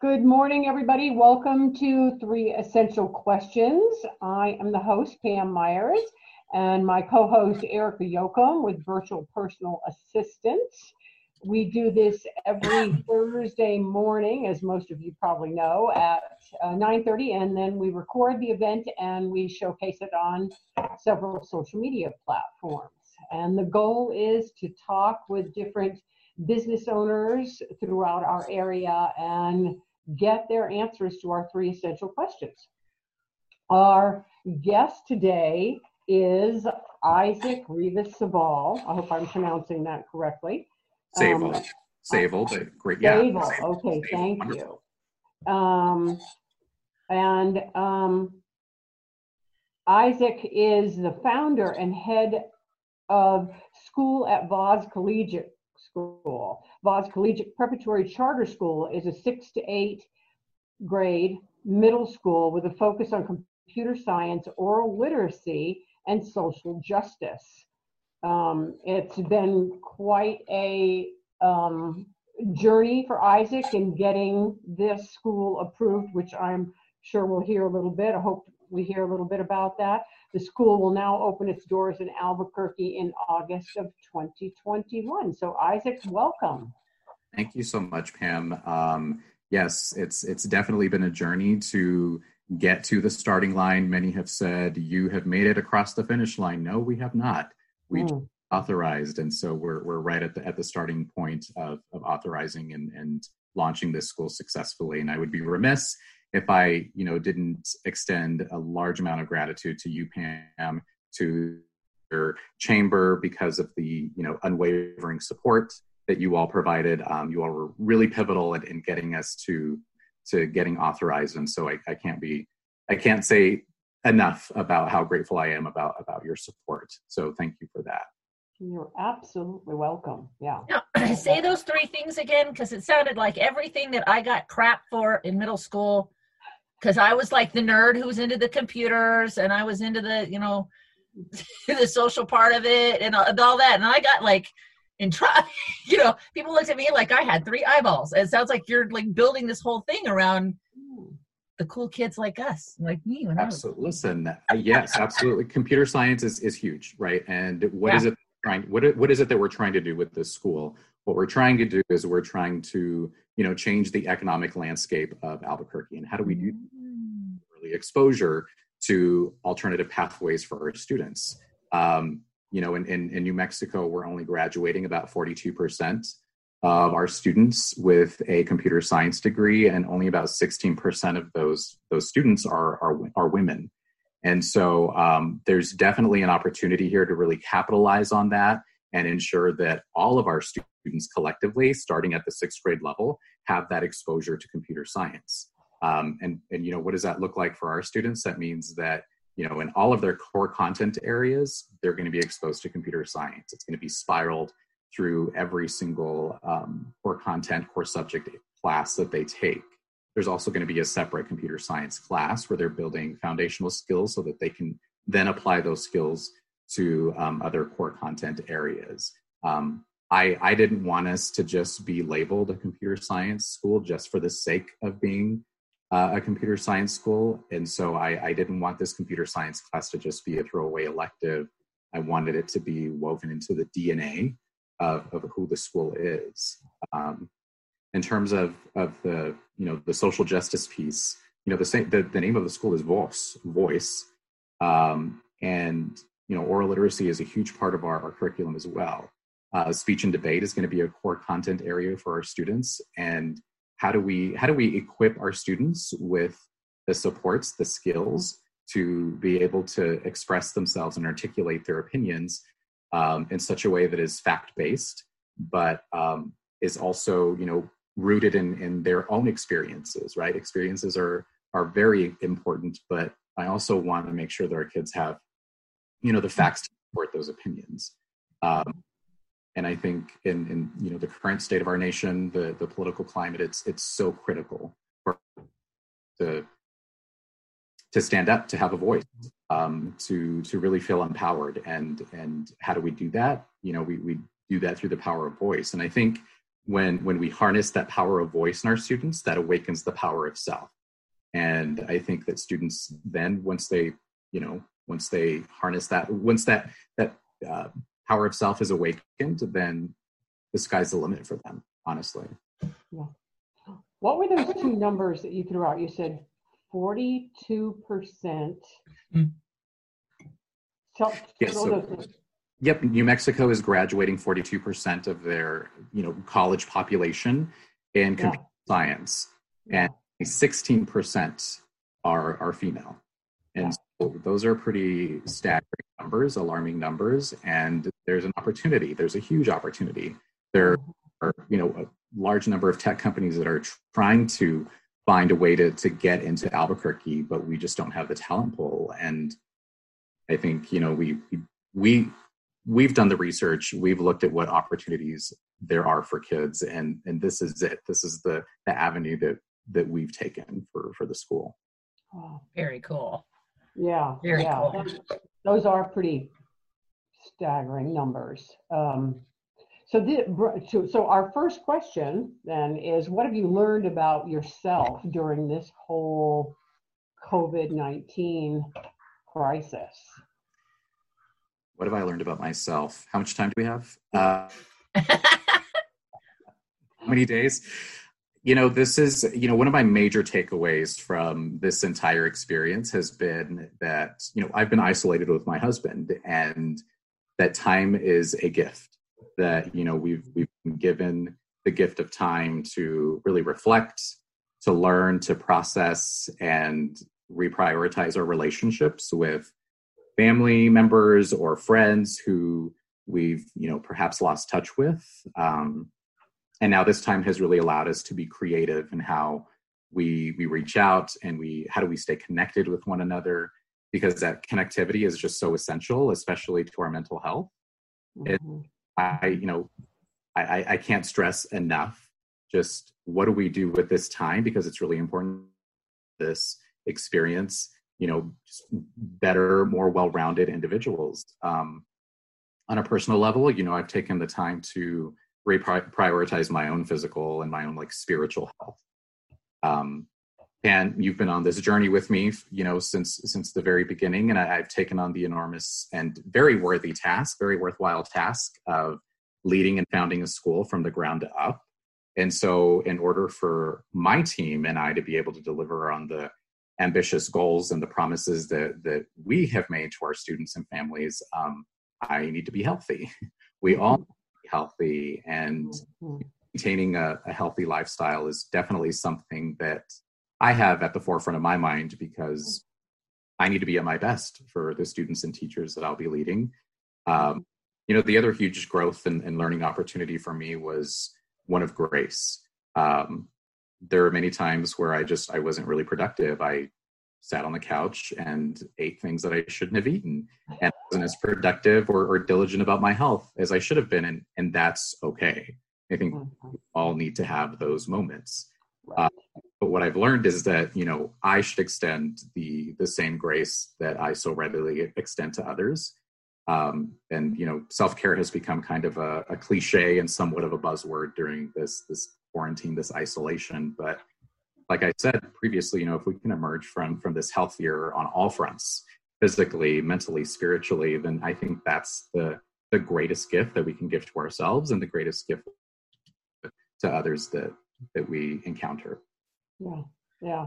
Good morning, everybody. Welcome to Three Essential Questions. I am the host, Pam Myers, and my co host, Erica Yoakum, with Virtual Personal Assistants. We do this every Thursday morning, as most of you probably know, at uh, 9.30, and then we record the event and we showcase it on several social media platforms. And the goal is to talk with different business owners throughout our area and get their answers to our three essential questions. Our guest today is Isaac Rivas Sabal. I hope I'm pronouncing that correctly. Sable. Um, but great. Yeah. Sable. Okay, thank Wonderful. you. Um, and um, Isaac is the founder and head of school at Voz Collegiate School. Voz Collegiate Preparatory Charter School is a six to eight grade middle school with a focus on computer science, oral literacy, and social justice. Um, it's been quite a um, journey for Isaac in getting this school approved, which I'm sure we'll hear a little bit. I hope we hear a little bit about that. The school will now open its doors in Albuquerque in August of 2021. So, Isaac, welcome. Thank you so much, Pam. Um, yes, it's it's definitely been a journey to get to the starting line. Many have said you have made it across the finish line. No, we have not. We mm. authorized, and so we're we're right at the at the starting point of of authorizing and and launching this school successfully. And I would be remiss if I, you know, didn't extend a large amount of gratitude to you, Pam, to your chamber because of the, you know, unwavering support that you all provided. Um, you all were really pivotal in, in, getting us to to getting authorized, and so I, I can't be, I can't say enough about how grateful I am about about your support. So thank you for that. You're absolutely welcome. Yeah. Now, say those three things again because it sounded like everything that I got crap for in middle school because I was like the nerd who was into the computers and I was into the, you know, the social part of it and, and all that. And I got like in trouble, you know, people looked at me like I had three eyeballs. It sounds like you're like building this whole thing around the cool kids like us, like me. absolutely. Listen, uh, yes, absolutely. Computer science is, is huge, right? And what yeah. is it trying? What what is it that we're trying to do with this school? What we're trying to do is we're trying to you know change the economic landscape of albuquerque and how do we do mm. early exposure to alternative pathways for our students um, you know in, in, in, new mexico we're only graduating about 42% of our students with a computer science degree and only about 16% of those those students are are, are women and so um, there's definitely an opportunity here to really capitalize on that and ensure that all of our students collectively, starting at the sixth grade level, have that exposure to computer science. Um, and, and, you know, what does that look like for our students? That means that, you know, in all of their core content areas, they're going to be exposed to computer science. It's going to be spiraled through every single um, core content, core subject class that they take. There's also going to be a separate computer science class where they're building foundational skills so that they can then apply those skills to um, other core content areas. Um, I, I didn't want us to just be labeled a computer science school just for the sake of being uh, a computer science school. And so I, I didn't want this computer science class to just be a throwaway elective. I wanted it to be woven into the DNA of, of who the school is. Um, in terms of, of the, you know, the social justice piece, you know, the, same, the, the name of the school is Voice, Voice. Um, and you know, oral literacy is a huge part of our, our curriculum as well. Uh, speech and debate is going to be a core content area for our students. And how do we how do we equip our students with the supports, the skills to be able to express themselves and articulate their opinions um, in such a way that is fact based, but um, is also you know rooted in in their own experiences right experiences are are very important but i also want to make sure that our kids have you know the facts to support those opinions um, and i think in in you know the current state of our nation the the political climate it's it's so critical for to to stand up to have a voice um, to to really feel empowered. And and how do we do that? You know we we do that through the power of voice. And i think when when we harness that power of voice in our students that awakens the power of self. And i think that students then once they you know once they harness that once that that uh, power of self is awakened then the sky's the limit for them honestly yeah what were those two numbers that you threw out you said 42% mm. so, yes, so, Yep, New Mexico is graduating 42% of their, you know, college population in computer yeah. science, and 16% are are female, and yeah. Those are pretty staggering numbers, alarming numbers. And there's an opportunity. There's a huge opportunity. There are, you know, a large number of tech companies that are trying to find a way to to get into Albuquerque, but we just don't have the talent pool. And I think you know we we we've done the research we've looked at what opportunities there are for kids and and this is it this is the the avenue that that we've taken for for the school oh, very cool yeah very yeah. cool those, those, are pretty staggering numbers um so the, so our first question then is what have you learned about yourself during this whole covid-19 crisis what have I learned about myself? How much time do we have? Uh, how many days? You know, this is, you know, one of my major takeaways from this entire experience has been that, you know, I've been isolated with my husband and that time is a gift that, you know, we've, we've been given the gift of time to really reflect, to learn, to process and reprioritize our relationships with family members or friends who we've you know perhaps lost touch with. Um, and now this time has really allowed us to be creative in how we we reach out and we how do we stay connected with one another? Because that connectivity is just so essential especially to our mental health. Mm-hmm. i you know I, I can't stress enough just what do we do with this time because it's really important this experience you know better more well-rounded individuals. Um, on a personal level you know i've taken the time to reprioritize my own physical and my own like spiritual health. Um, and you've been on this journey with me you know since since the very beginning and I, i've taken on the enormous and very worthy task very worthwhile task of leading and founding a school from the ground up. And so in order for my team and i to be able to deliver on the ambitious goals and the promises that that we have made to our students and families um, i need to be healthy. We all healthy and mm-hmm. maintaining a, a, healthy lifestyle is definitely something that i have at the forefront of my mind because i need to be at my best for the students and teachers that i'll be leading. Um, you know the other huge growth and, and, learning opportunity for me was one of grace. Um, there are many times where I just I wasn't really productive. I sat on the couch and ate things that I shouldn't have eaten. And wasn't as productive or, or diligent about my health as I should have been, and and that's okay. I think mm-hmm. we all need to have those moments. Uh, but what I've learned is that you know I should extend the the same grace that I so readily extend to others. Um, and you know, self care has become kind of a, a cliche and somewhat of a buzzword during this this quarantine, this isolation. But like I said previously, you know, if we can emerge from from this healthier on all fronts, physically, mentally, spiritually, then I think that's the the greatest gift that we can give to ourselves and the greatest gift to others that that we encounter. Yeah, yeah,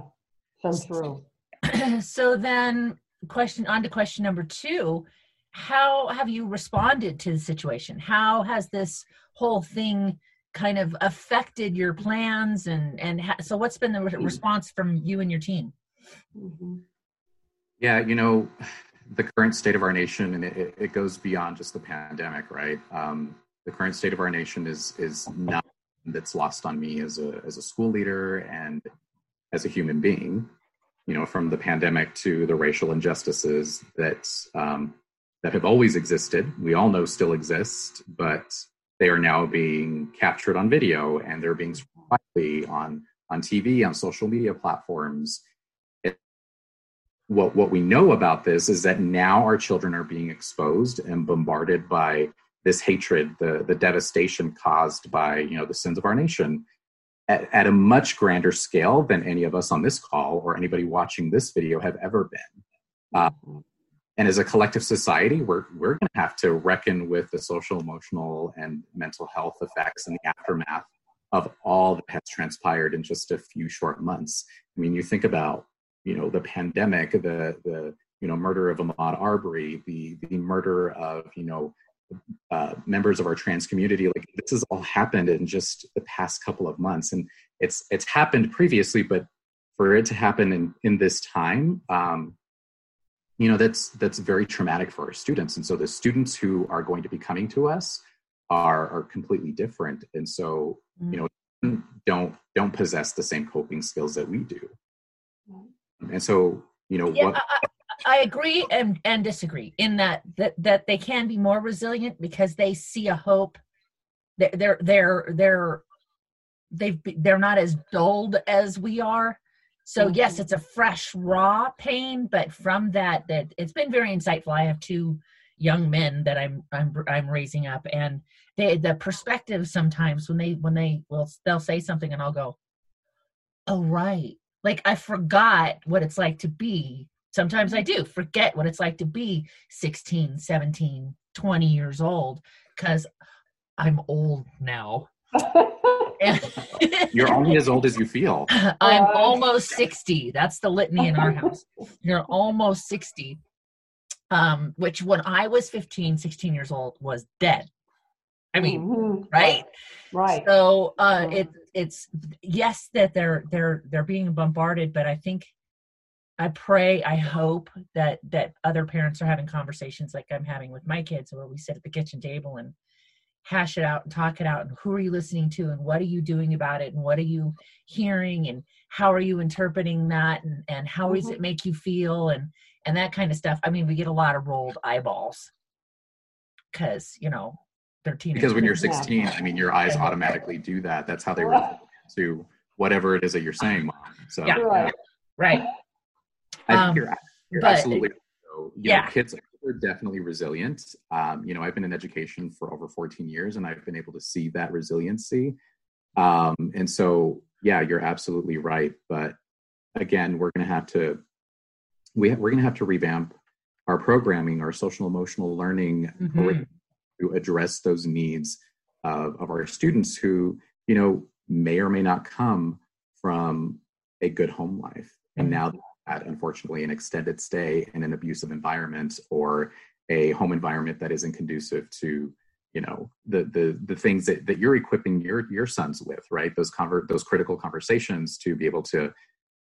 so true. so then, question on to question number two: How have you responded to the situation? How has this whole thing? kind of affected your plans and and ha- so what's been the re- hmm. response from you and your team mm-hmm. Yeah you know the current state of our nation and it, it goes beyond just the pandemic right um, the current state of our nation is is not that's lost on me as a as a school leader and as a human being. You know, from the pandemic to the racial injustices that um, that have always existed, we all know still exist, but they are now being captured on video and they're being widely on on TV, on social media platforms. What what we know about this is that now our children are being exposed and bombarded by this hatred, the the devastation caused by you know the sins of our nation, at, at a much grander scale than any of us on this call or anybody watching this video have ever been. Uh, and as a collective society, we're we're going to have to reckon with the social, emotional, and mental health effects and the aftermath of all that has transpired in just a few short months. I mean, you think about you know the pandemic, the the you know murder of Ahmaud Arbery, the the murder of you know uh, members of our trans community. Like this has all happened in just the past couple of months, and it's it's happened previously, but for it to happen in in this time. Um, you know that's that's very traumatic for our students and so the students who are going to be coming to us are are completely different and so you know don't don't possess the same coping skills that we do and so you know yeah, what I, I agree and and disagree in that that that they can be more resilient because they see a hope. They're they're they're they're they've they're not as dulled as we are. So mm-hmm. yes it's a fresh raw pain but from that that it's been very insightful. I have two young men that i'm i'm i'm raising up and they the perspective sometimes when they when they will they'll say something and i'll go oh right like i forgot what it's like to be sometimes i do forget what it's like to be 16 17 20 years old because i'm old now You're only as old as you feel. I'm almost 60. That's the litany in our house. You're almost 60. Um, which when I was 15, 16 years old was dead. I mean, Mhm. right? Right. So uh Mhm. it it's yes that they're they're they're being bombarded, but I think I pray, I hope that that other parents are having conversations like I'm having with my kids where we sit at the kitchen table and hash it out and talk it out and who are you listening to and what are you doing about it and what are you hearing and how are you interpreting that and, and how does Mhm. it make you feel and and that kind of stuff i mean we get a lot of rolled eyeballs because you know they're teenagers Because when you're Yeah. 16, I mean, your eyes automatically do that. That's how they respond to whatever it is that you're saying, mom. So Yeah. Right. right I Um, you're, you're but- absolutely. So, you Yeah. know, kids are definitely resilient. Um, you know, I've been in education for over 14 years, and I've been able to see that resiliency. Um, and so, yeah, you're absolutely right. But again, we're going to have to we ha- we're going to have to revamp our programming, our social emotional learning Mhm. To address those needs of, of our students who, you know, may or may not come from a good home life. And mm-hmm. now that unfortunately an extended stay in an abusive environment or a home environment that isn't conducive to you know the the the things that, that you're equipping your your sons with right? Those convert those critical conversations to be able to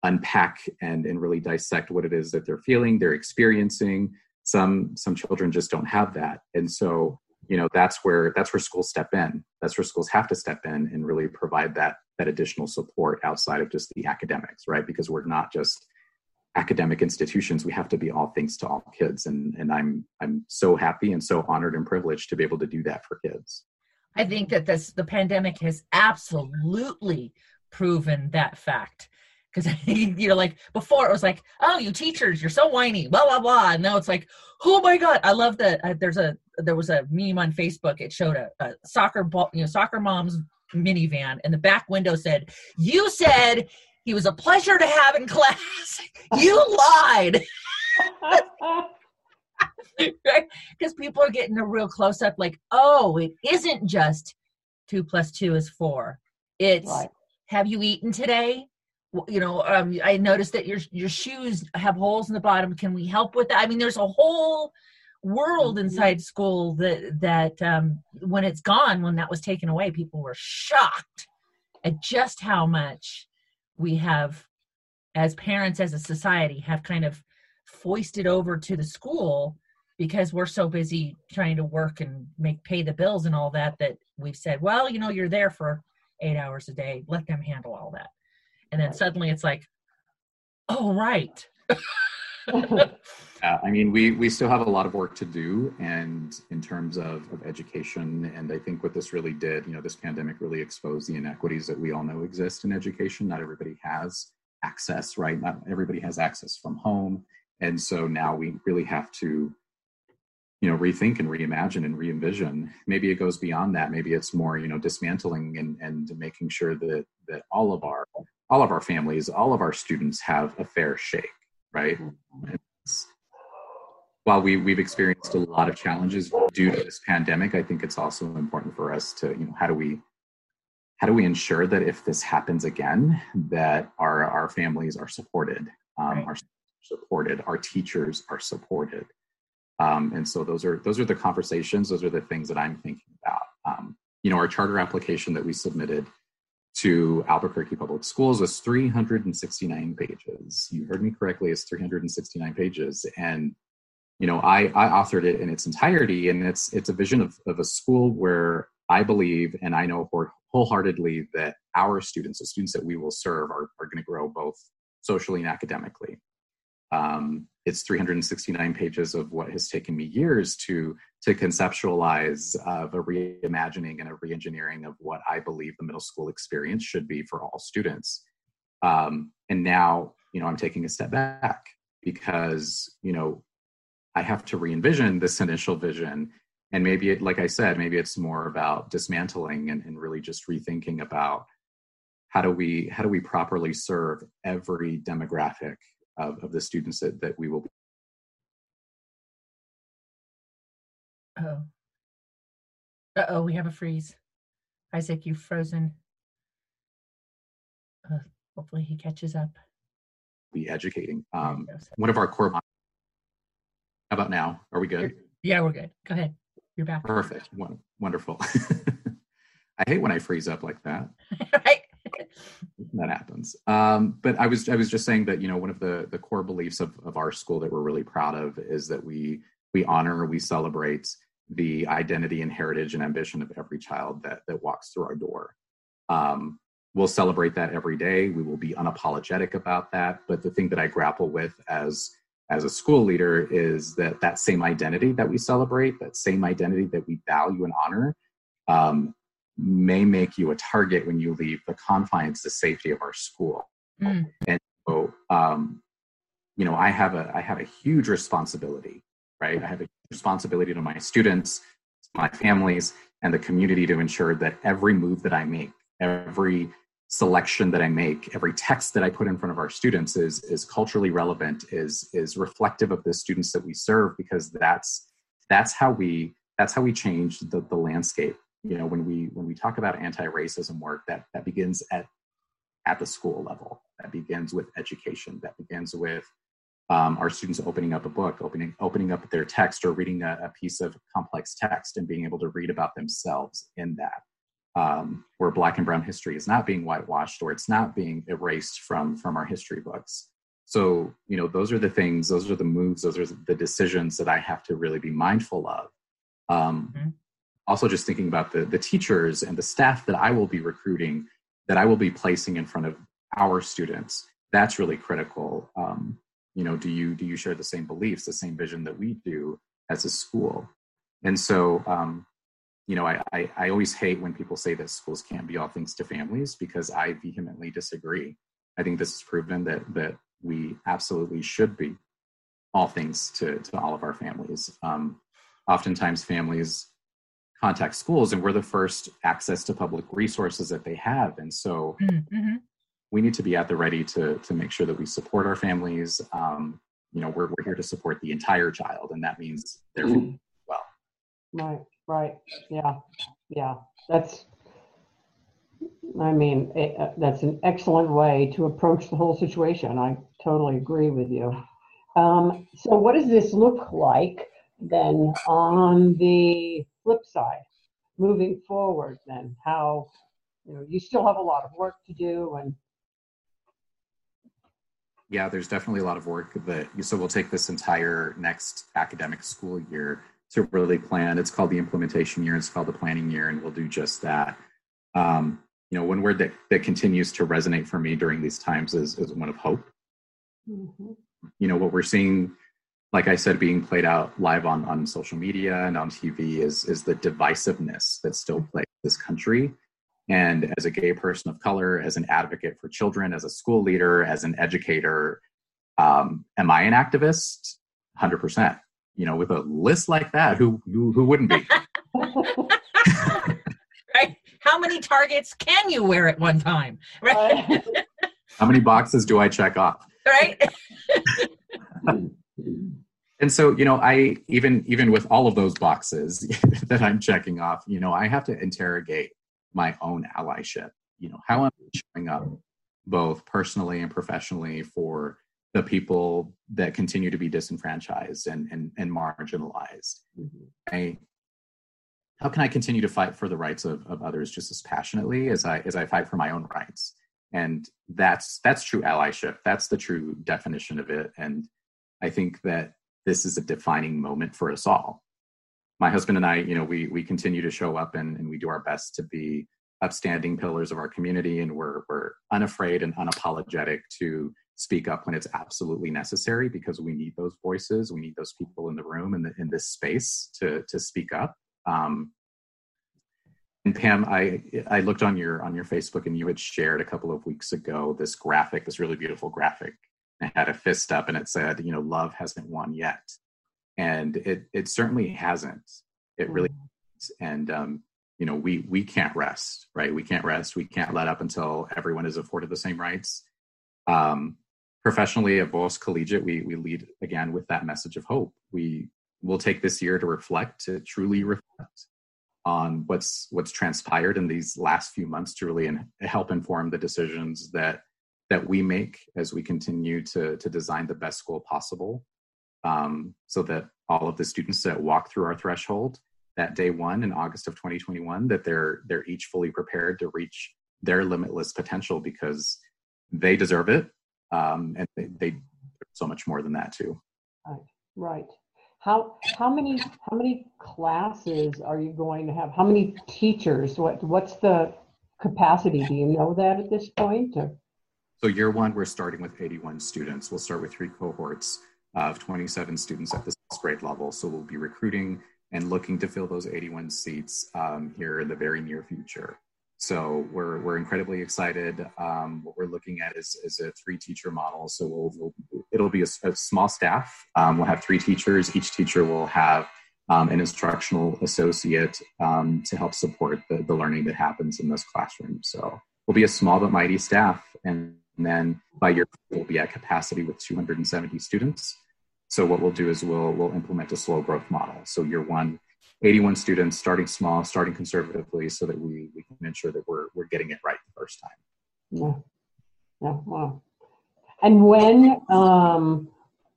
unpack and and really dissect what it is that they're feeling they're experiencing. Some some children just don't have that. And so you know that's where that's where schools step in that's where schools have to step in and really provide that that additional support outside of just the academics right because we're not just academic institutions we have to be all things to all kids and and i'm i'm so happy and so honored and privileged to be able to do that for kids I think that this the pandemic has absolutely proven that fact. Because you know, like before, it was like, "Oh, you teachers, you're so whiny," blah blah blah. And now it's like, "Oh my god, I love that." Uh, there's a there was a meme on Facebook. It showed a, a soccer ball, you know, soccer mom's minivan, and the back window said, "You said he was a pleasure to have in class. you lied." right? Because people are getting a real close up, like, oh, it isn't just two plus two is four. It's Right. have you eaten today? You know, um, I noticed that your your shoes have holes in the bottom. Can we help with that? I mean, there's a whole world Mhm. inside school that that um, when it's gone, when that was taken away, people were shocked at just how much we have, as parents, as a society, have kind of foisted over to the school because we're so busy trying to work and make pay the bills and all that that we've said well you know you're there for eight hours a day. Let them handle all that. And then suddenly it's like oh right uh, I mean, we we still have a lot of work to do, and in terms of, of education, and I think what this really did, you know, this pandemic really exposed the inequities that we all know exist in education. Not everybody has access, right? Not everybody has access from home, and so now we really have to, you know, rethink and reimagine and re-envision. Maybe it goes beyond that. Maybe it's more, you know, dismantling and and making sure that that all of our all of our families, all of our students have a fair shake right? while we, we've experienced a lot of challenges due to this pandemic, I think it's also important for us to, you know, how do we how do we ensure that if this happens again, that our our families are supported, um, right. are supported, our teachers are supported, um, and so those are those are the conversations. Those are the things that I'm thinking about. Um, you know, our charter application that we submitted to Albuquerque Public Schools was 369 pages. You heard me correctly, it's 369 pages. And you know, I, I authored it in its entirety, and it's it's a vision of, of a school where I believe and I know wholeheartedly that our students, the students that we will serve, are, are going to grow both socially and academically. Um, it's 369 pages of what has taken me years to to conceptualize of a reimagining and a reengineering of what I believe the middle school experience should be for all students. Um, and now, you know, I'm taking a step back because you know I have to re-envision this initial vision. And maybe it, like I said, maybe it's more about dismantling and, and really just rethinking about how do we how do we properly serve every demographic of, of the students that, that we will be. Oh. Uh oh, we have a freeze. Isaac, you've frozen. Uh, hopefully he catches up. Be educating. Um, one of our core. How about now? Are we good? Yeah, we're good. Go ahead. You're back. Perfect. Wonderful. I hate when I freeze up like that. right that happens. Um, but I was I was just saying that you know one of the the core beliefs of of our school that we're really proud of is that we we honor we celebrate the identity and heritage and ambition of every child that that walks through our door. Um, we'll celebrate that every day. We will be unapologetic about that. But the thing that I grapple with as as a school leader is that that same identity that we celebrate, that same identity that we value and honor, um, may make you a target when you leave the confines, the safety of our school. Mm. And so, um, you know, I have a I have a huge responsibility, right? I have a responsibility to my students, my families, and the community to ensure that every move that I make, every selection that I make, every text that I put in front of our students is is culturally relevant, is is reflective of the students that we serve, because that's that's how we that's how we change the, the landscape you know when we when we talk about anti-racism work that that begins at at the school level. That begins with education. That begins with um, our students opening up a book opening opening up their text or reading a, a, piece of complex text and being able to read about themselves in that. Um, where black and brown history is not being whitewashed or it's not being erased from from our history books. So you know those are the things those are the moves those are the decisions that i have to really be mindful of. Um, mm-hmm also just thinking about the, the teachers and the staff that I will be recruiting, that I will be placing in front of our students. That's really critical. Um, you know, do you do you share the same beliefs, the same vision that we do as a school? And so, um, you know, I, I, I always hate when people say that schools can't be all things to families because I vehemently disagree. I think this has proven that that we absolutely should be all things to to all of our families. Um, oftentimes, families contact schools and we're the first access to public resources that they have. And so mm-hmm. we need to be at the ready to to make sure that we support our families. Um, you know we're, we're here to support the entire child and that means their mm-hmm. well. Right right. Yeah yeah. That's i mean it, uh, that's an excellent way to approach the whole situation. I totally agree with you. Um, so what does this look like then on the flip side, moving forward, then how you know you still have a lot of work to do and yeah there's definitely a lot of work that so we'll take this entire next academic school year to really plan it's called the implementation year it's called the planning year and we'll do just that um, you know, one word that, that continues to resonate for me during these times is, is one of hope. Mm-hmm. You know, what we're seeing, like I said, being played out live on, on social media and on TV is, is the divisiveness that still plagues this country. And as a gay person of color, as an advocate for children, as a school leader, as an educator, um, am I an activist? 100%. You know, with a list like that, who, who, who wouldn't be? right? How many targets can you wear at one time? Right? How many boxes do I check off? Right. and so you know i even even with all of those boxes that i'm checking off you know i have to interrogate my own allyship. You know how i'm showing up both personally and professionally for the people that continue to be disenfranchised and and, and marginalized? Mm-hmm. I, how can i continue to fight for the rights of, of others just as passionately as i as i fight for my own rights? And that's that's true allyship. That's the true definition of it. And i think that this is a defining moment for us all my husband and i you know we we continue to show up and, and we do our best to be upstanding pillars of our community and we're we're unafraid and unapologetic to speak up when it's absolutely necessary because we need those voices we need those people in the room and in, this space to to speak up um, and Pam, I I looked on your on your Facebook and you had shared a couple of weeks ago this graphic, this really beautiful graphic. It had a fist up and it said, you know, love hasn't won yet, and it it certainly hasn't. It really, mm-hmm. and um, you know, we we can't rest, right? We can't rest. We can't let up until everyone is afforded the same rights. Um, professionally at Voz Collegiate, we we lead again with that message of hope. We will take this year to reflect, to truly reflect on what's what's transpired in these last few months to really in, help inform the decisions that that we make as we continue to to design the best school possible um, so that all of the students that walk through our threshold that day one in august of 2021 that they're they're each fully prepared to reach their limitless potential because they deserve it um, and they, they so much more than that too right right how how many how many classes are you going to have? How many teachers? What what's the capacity? Do you know that at this point? Or? So year one, we're starting with 81 students. We'll start with three cohorts of 27 students at the sixth grade level. So we'll be recruiting and looking to fill those 81 seats um, here in the very near future. So we're, we're incredibly excited. Um, what we're looking at is, is a three teacher model. So we'll, we'll it'll be a, a small staff. Um, we'll have three teachers. Each teacher will have um, an instructional associate um, to help support the, the learning that happens in this classroom. So we'll be a small but mighty staff. And, and then by year we'll be at capacity with 270 students. So what we'll do is we'll, we'll implement a slow growth model. So year one, 81 students, starting small, starting conservatively, so that we, we can ensure that we're, we're getting it right the first time. Yeah. Yeah. Wow. And when, um,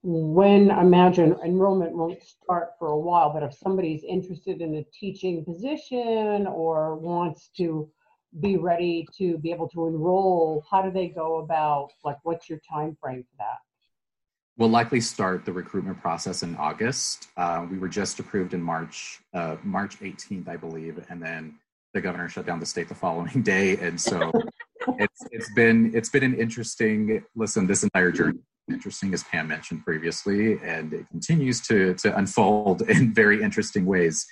when imagine enrollment won't start for a while, but if somebody's interested in a teaching position or wants to be ready to be able to enroll, how do they go about, like, what's your time frame for that? We'll likely start the recruitment process in August. Uh, we were just approved in March, uh, March 18th, I believe, and then the governor shut down the state the following day, and so it's it's been it's been an interesting listen. This entire journey interesting, as Pam mentioned previously, and it continues to to unfold in very interesting ways.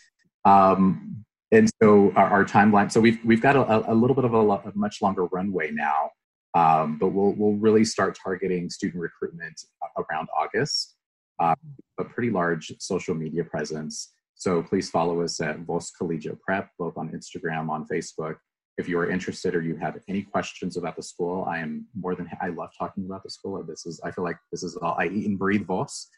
Um, and so our, our, timeline. So we've we've got a, a little bit of a, a much longer runway now um, but we'll, we'll really start targeting student recruitment around August. Uh, a pretty large social media presence. So please follow us at Voz Collegiate Prep, both on Instagram, on Facebook. If you are interested or you have any questions about the school, I am more than I love talking about the school. This is I feel like this is all I eat and breathe Voz.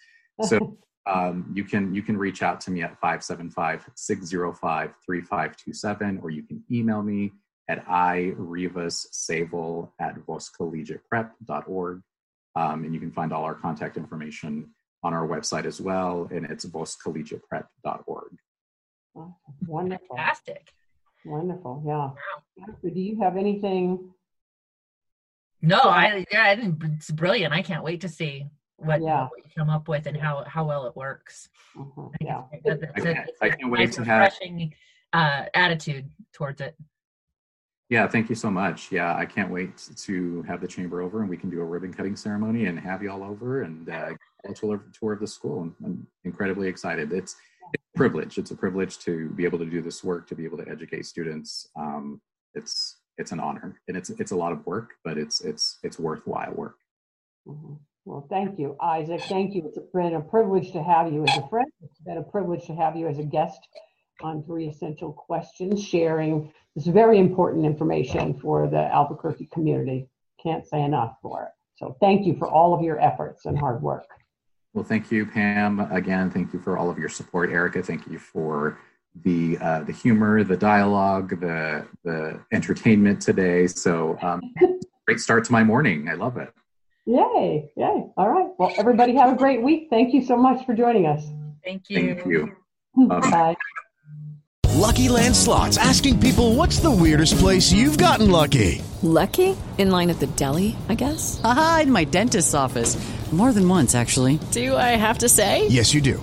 So um, you can you can reach out to me at 575-605-3527 or you can email me at irivassavel at voscollegiateprep.org. Um, and you can find all our contact information on our website as well, and it's voscollegiateprep.org. wonderful. Fantastic. Wonderful. Yeah. Do you have anything? No, I yeah, it's brilliant. I can't wait to see what, yeah. what you come up with and how how well it works. Mm-hmm. Yeah. I, can't, I can't wait to have uh, attitude towards it. Yeah, thank you so much. Yeah, I can't wait to have the chamber over and we can do a ribbon cutting ceremony and have you all over and uh, a tour, tour of the school. I'm incredibly excited. It's, it's a privilege. It's a privilege to be able to do this work, to be able to educate students. Um, it's it's an honor and it's it's a lot of work, but it's it's it's worthwhile work. Mm-hmm. Well, thank you, Isaac. Thank you. It's been a privilege to have you as a friend. It's been a privilege to have you as a guest on Three Essential Questions, sharing this very important information for the Albuquerque community. Can't say enough for it. So thank you for all of your efforts and hard work. Well, thank you, Pam. Again, thank you for all of your support, Erica. Thank you for the uh, the humor, the dialogue, the the entertainment today. So um, great start to my morning. I love it. Yay! Yay! All right. Well, everybody have a great week. Thank you so much for joining us. Thank you. Thank you. Um, Bye. Lucky Land Slots asking people what's the weirdest place you've gotten lucky? Lucky? In line at the deli, I guess? Aha, in my dentist's office. More than once, actually. Do I have to say? Yes, you do.